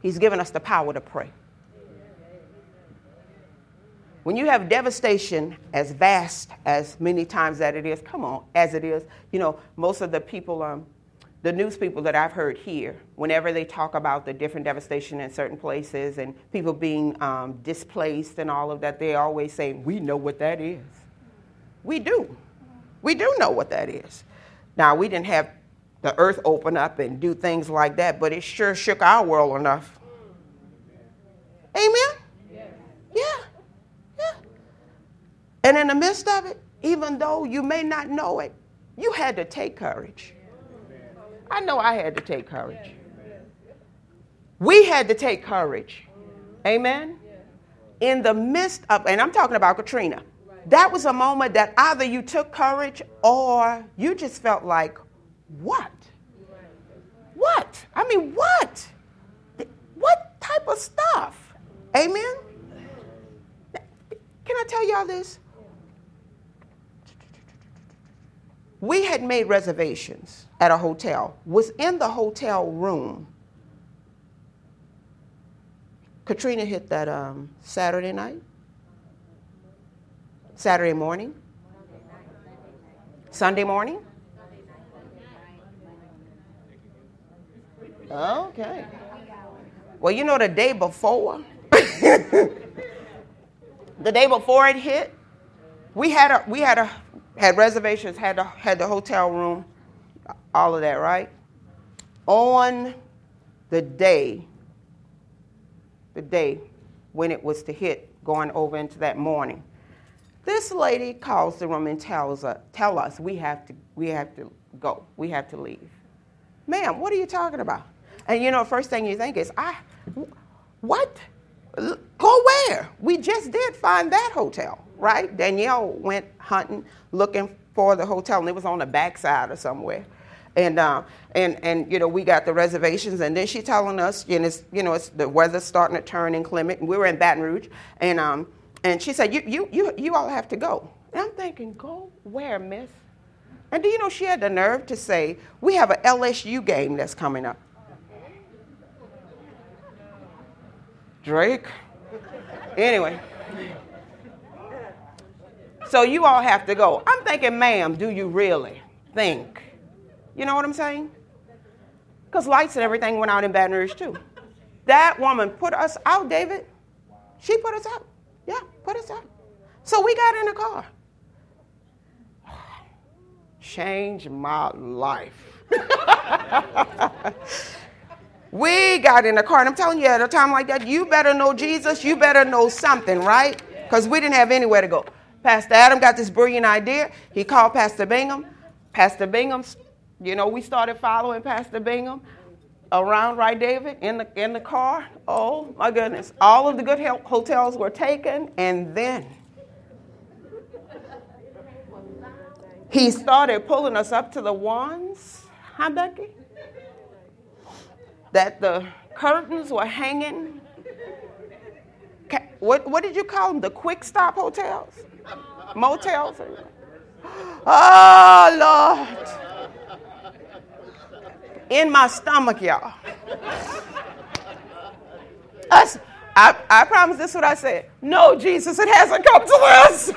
He's given us the power to pray. When you have devastation as vast as many times that it is, come on, as it is, you know, most of the people, um, the news people that I've heard here, whenever they talk about the different devastation in certain places and people being um, displaced and all of that, they always say, We know what that is. We do. We do know what that is. Now, we didn't have the earth open up and do things like that, but it sure shook our world enough. Amen? Yeah. And in the midst of it, even though you may not know it, you had to take courage. I know I had to take courage. We had to take courage. Amen? In the midst of, and I'm talking about Katrina, that was a moment that either you took courage or you just felt like, what? What? I mean, what? What type of stuff? Amen? Can I tell y'all this? We had made reservations at a hotel, was in the hotel room. Katrina hit that um, Saturday night, Saturday morning, Sunday morning. Okay. Well, you know, the day before, the day before it hit, we had a we had a had reservations, had the had the hotel room, all of that, right? On the day, the day when it was to hit, going over into that morning, this lady calls the room and tells us, tell us we have to we have to go, we have to leave. Ma'am, what are you talking about? And you know, first thing you think is, I, what? Go where? We just did find that hotel, right? Danielle went hunting, looking for the hotel, and it was on the backside or somewhere. And, uh, and, and, you know, we got the reservations, and then she telling us, know, it's, you know, it's the weather's starting to turn inclement, and we were in Baton Rouge, and, um, and she said, you, you, you, you all have to go. And I'm thinking, go where, miss? And do you know she had the nerve to say, we have an LSU game that's coming up. Drake. Anyway. So you all have to go. I'm thinking, ma'am, do you really think? You know what I'm saying? Because lights and everything went out in Baton Rouge too. That woman put us out, David. She put us out. Yeah, put us out. So we got in the car. Changed my life. We got in the car, and I'm telling you, at a time like that, you better know Jesus, you better know something, right? Because we didn't have anywhere to go. Pastor Adam got this brilliant idea. He called Pastor Bingham. Pastor Bingham, you know, we started following Pastor Bingham around, right, David, in the, in the car. Oh, my goodness. All of the good hotels were taken, and then he started pulling us up to the ones. Huh, Becky? that the curtains were hanging. What, what did you call them? The quick stop hotels? Motels? Oh, Lord. In my stomach, y'all. I, I, promise this is what I said. No, Jesus, it hasn't come to us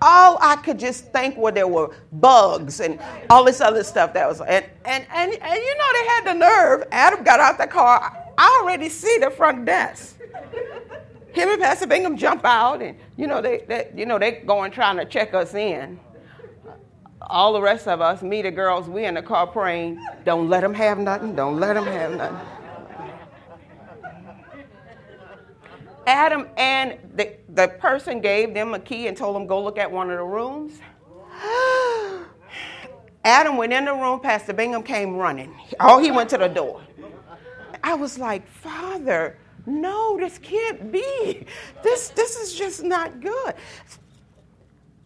all I could just think were there were bugs and all this other stuff that was and and and, and you know they had the nerve. Adam got out the car. I already see the front desk. Him and Pastor Bingham jump out and you know they, they you know they going trying to check us in. All the rest of us, me the girls, we in the car praying, don't let them have nothing, don't let them have nothing. Adam and the, the person gave them a key and told them go look at one of the rooms. Adam went in the room, Pastor Bingham came running. Oh, he went to the door. I was like, Father, no, this can't be. This, this is just not good.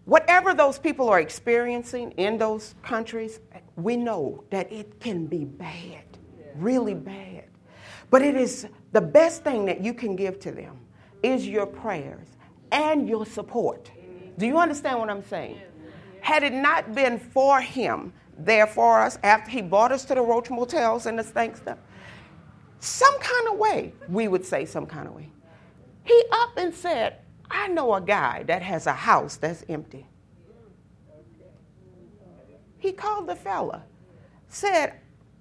Whatever those people are experiencing in those countries, we know that it can be bad, really bad. But it is the best thing that you can give to them is your prayers and your support. Do you understand what I'm saying? Had it not been for him there for us after he brought us to the Roach Motels and the stank stuff, some kind of way, we would say some kind of way. He up and said, I know a guy that has a house that's empty. He called the fella, said,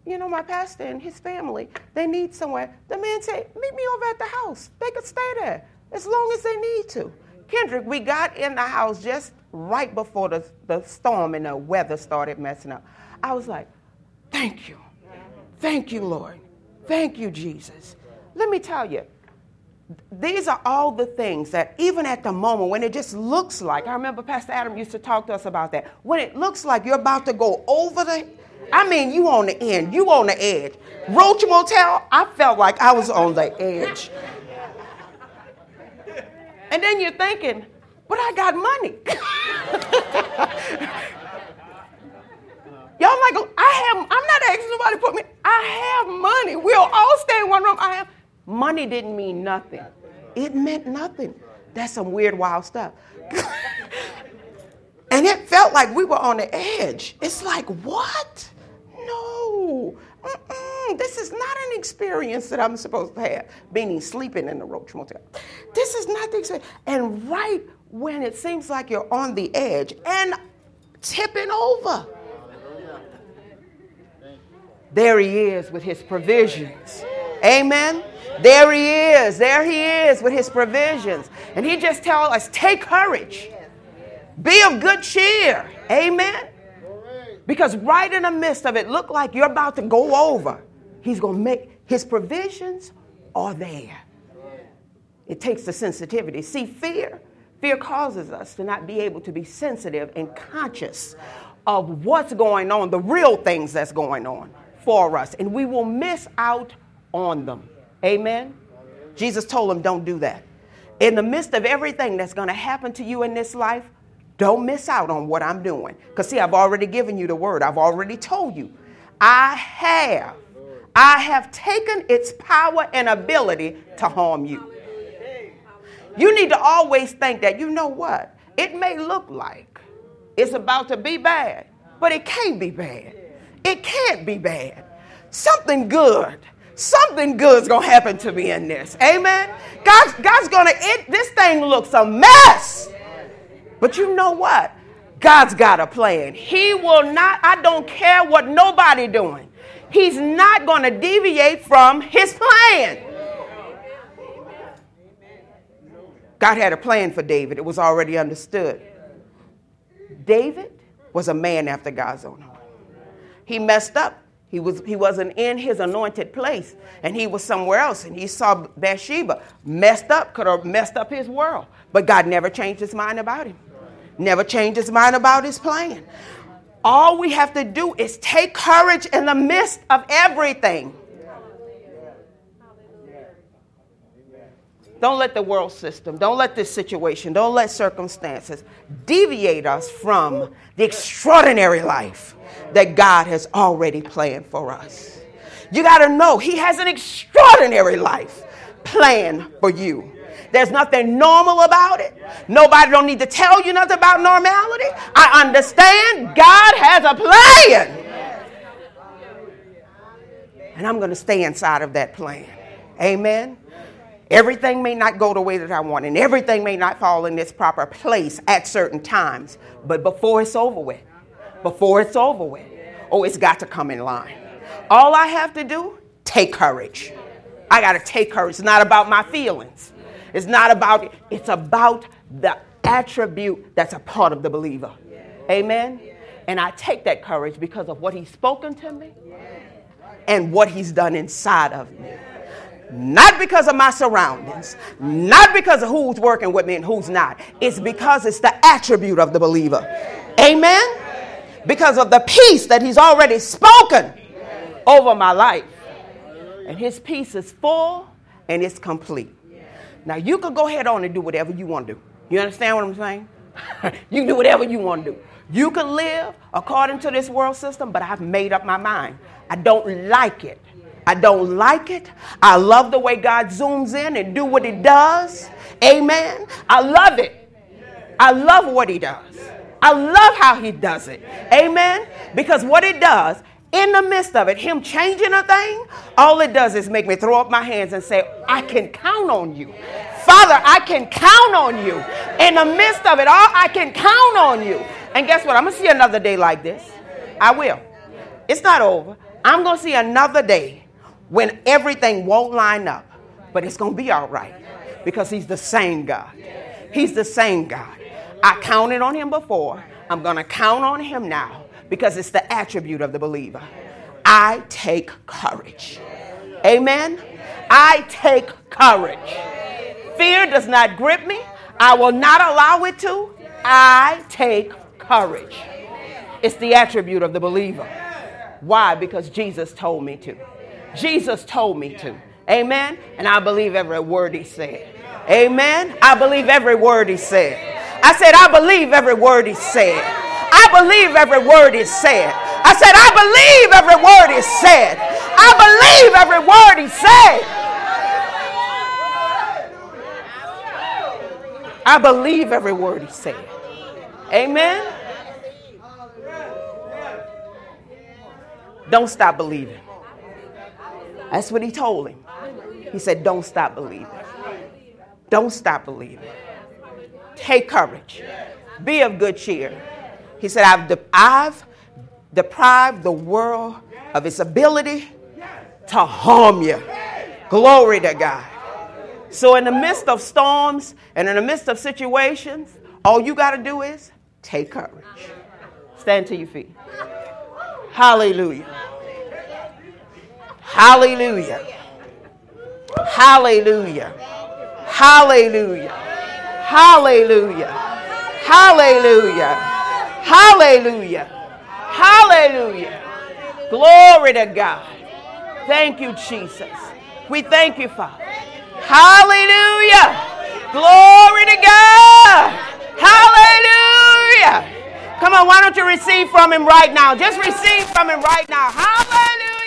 you know, my pastor and his family, they need somewhere. The man said, meet me over at the house. They could stay there as long as they need to. Kendrick, we got in the house just right before the, the storm and the weather started messing up. I was like, thank you. Thank you, Lord. Thank you, Jesus. Let me tell you, these are all the things that even at the moment when it just looks like, I remember Pastor Adam used to talk to us about that. When it looks like you're about to go over the, I mean, you on the end, you on the edge. Roach Motel, I felt like I was on the edge. And then you're thinking, but I got money. Y'all like, I have, I'm not asking nobody put me, I have money. We'll all stay in one room. I have, money didn't mean nothing. It meant nothing. That's some weird, wild stuff. and it felt like we were on the edge. It's like, what? No. Mm-mm, this is not an experience that I'm supposed to have, meaning sleeping in the Roach Motel. This is not the experience. And right when it seems like you're on the edge and tipping over, There he is with his provisions. Amen. There he is. There he is with his provisions. And he just tells us take courage, be of good cheer. Amen. Because right in the midst of it, look like you're about to go over. He's going to make his provisions are there. It takes the sensitivity. See, fear, fear causes us to not be able to be sensitive and conscious of what's going on, the real things that's going on for us, and we will miss out on them. Amen. Jesus told them, don't do that. In the midst of everything that's going to happen to you in this life, don't miss out on what I'm doing. Because, see, I've already given you the word, I've already told you. I have, I have taken its power and ability to harm you. You need to always think that, you know what? It may look like it's about to be bad, but it can't be bad. It can't be bad. Something good something good's gonna happen to me in this. Amen. God's, God's gonna, it, this thing looks a mess. But you know what? God's got a plan. He will not, I don't care what nobody doing. He's not gonna deviate from his plan. God had a plan for David. It was already understood. David was a man after God's own heart. He messed up. He, was, he wasn't in his anointed place and he was somewhere else. And he saw Bathsheba messed up, could have messed up his world. But God never changed his mind about him, never changed his mind about his plan. All we have to do is take courage in the midst of everything. Don't let the world system, don't let this situation, don't let circumstances deviate us from the extraordinary life that God has already planned for us. You got to know He has an extraordinary life planned for you. There's nothing normal about it. Nobody don't need to tell you nothing about normality. I understand God has a plan. And I'm going to stay inside of that plan. Amen. Everything may not go the way that I want, and everything may not fall in its proper place at certain times. But before it's over with, before it's over with, oh, it's got to come in line. All I have to do, take courage. I got to take courage. It's not about my feelings. It's not about, it. it's about the attribute that's a part of the believer. Amen? And I take that courage because of what he's spoken to me and what he's done inside of me not because of my surroundings, not because of who's working with me and who's not. It's because it's the attribute of the believer. Amen? Because of the peace that he's already spoken over my life. And his peace is full and it's complete. Now, you can go ahead on and do whatever you want to do. You understand what I'm saying? you can do whatever you want to do. You can live according to this world system, but I've made up my mind. I don't like it. I don't like it. I love the way God zooms in and do what he does. Amen. I love it. I love what he does. I love how he does it. Amen. Because what it does, in the midst of it, him changing a thing, all it does is make me throw up my hands and say, I can count on you. Father, I can count on you. In the midst of it all, I can count on you. And guess what? I'm going to see another day like this. I will. It's not over. I'm going to see another day when everything won't line up, but it's going to be all right because He's the same God. He's the same God. I counted on Him before. I'm going to count on Him now because it's the attribute of the believer. I take courage. Amen. I take courage. Fear does not grip me. I will not allow it to. I take courage. It's the attribute of the believer. Why? Because Jesus told me to. Jesus told me to. Amen. And I believe every word he said. Amen. I believe every word he said. I said, I believe every word he said. I believe every word he said. I said, I believe every word he said. I believe every word he said. I believe every word he said. Amen. Don't stop believing. That's what he told him. He said, Don't stop believing. Don't stop believing. Take courage. Be of good cheer. He said, I've, de- I've deprived the world of its ability to harm you. Glory to God. So, in the midst of storms and in the midst of situations, all you got to do is take courage. Stand to your feet. Hallelujah. Hallelujah. Hallelujah. Hallelujah. Hallelujah. Hallelujah. Hallelujah. Hallelujah. Glory to God. Thank you, Jesus. We thank you, Father. Hallelujah. Glory to God. Hallelujah. Come on, why don't you receive from him right now? Just receive from him right now. Hallelujah.